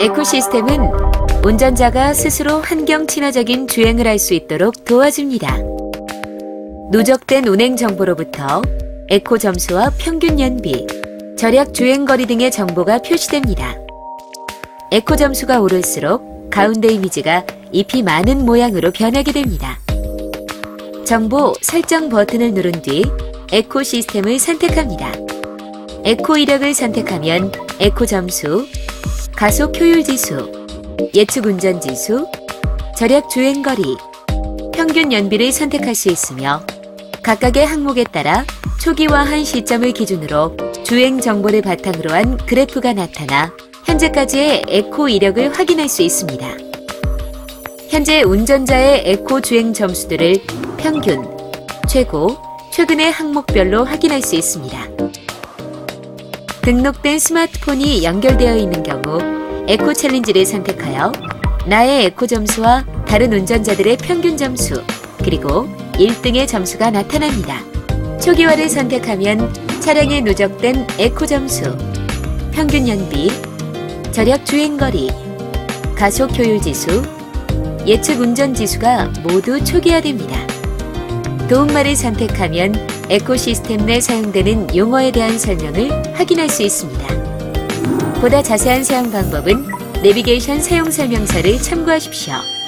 에코시스템은 운전자가 스스로 환경 친화적인 주행을 할 수 있도록 도와줍니다. 누적된 운행 정보로부터 에코 점수와 평균 연비, 절약 주행 거리 등의 정보가 표시됩니다. 에코 점수가 오를수록 가운데 이미지가 잎이 많은 모양으로 변하게 됩니다. 정보 설정 버튼을 누른 뒤 에코 시스템을 선택합니다. 에코 이력을 선택하면 에코 점수, 가속 효율 지수, 예측 운전 지수, 절약 주행 거리, 평균 연비를 선택할 수 있으며 각각의 항목에 따라 초기화한 시점을 기준으로 주행 정보를 바탕으로 한 그래프가 나타나 현재까지의 에코 이력을 확인할 수 있습니다. 현재 운전자의 에코 주행 점수들을 평균, 최고, 최근의 항목별로 확인할 수 있습니다. 등록된 스마트폰이 연결되어 있는 경우 에코 챌린지를 선택하여 나의 에코 점수와 다른 운전자들의 평균 점수, 그리고 1등의 점수가 나타납니다. 초기화를 선택하면 차량에 누적된 에코 점수, 평균 연비, 절약 주행 거리, 가속 효율 지수, 예측 운전 지수가 모두 초기화됩니다. 도움말을 선택하면 에코시스템 내 사용되는 용어에 대한 설명을 확인할 수 있습니다. 보다 자세한 사용 방법은 내비게이션 사용 설명서를 참고하십시오.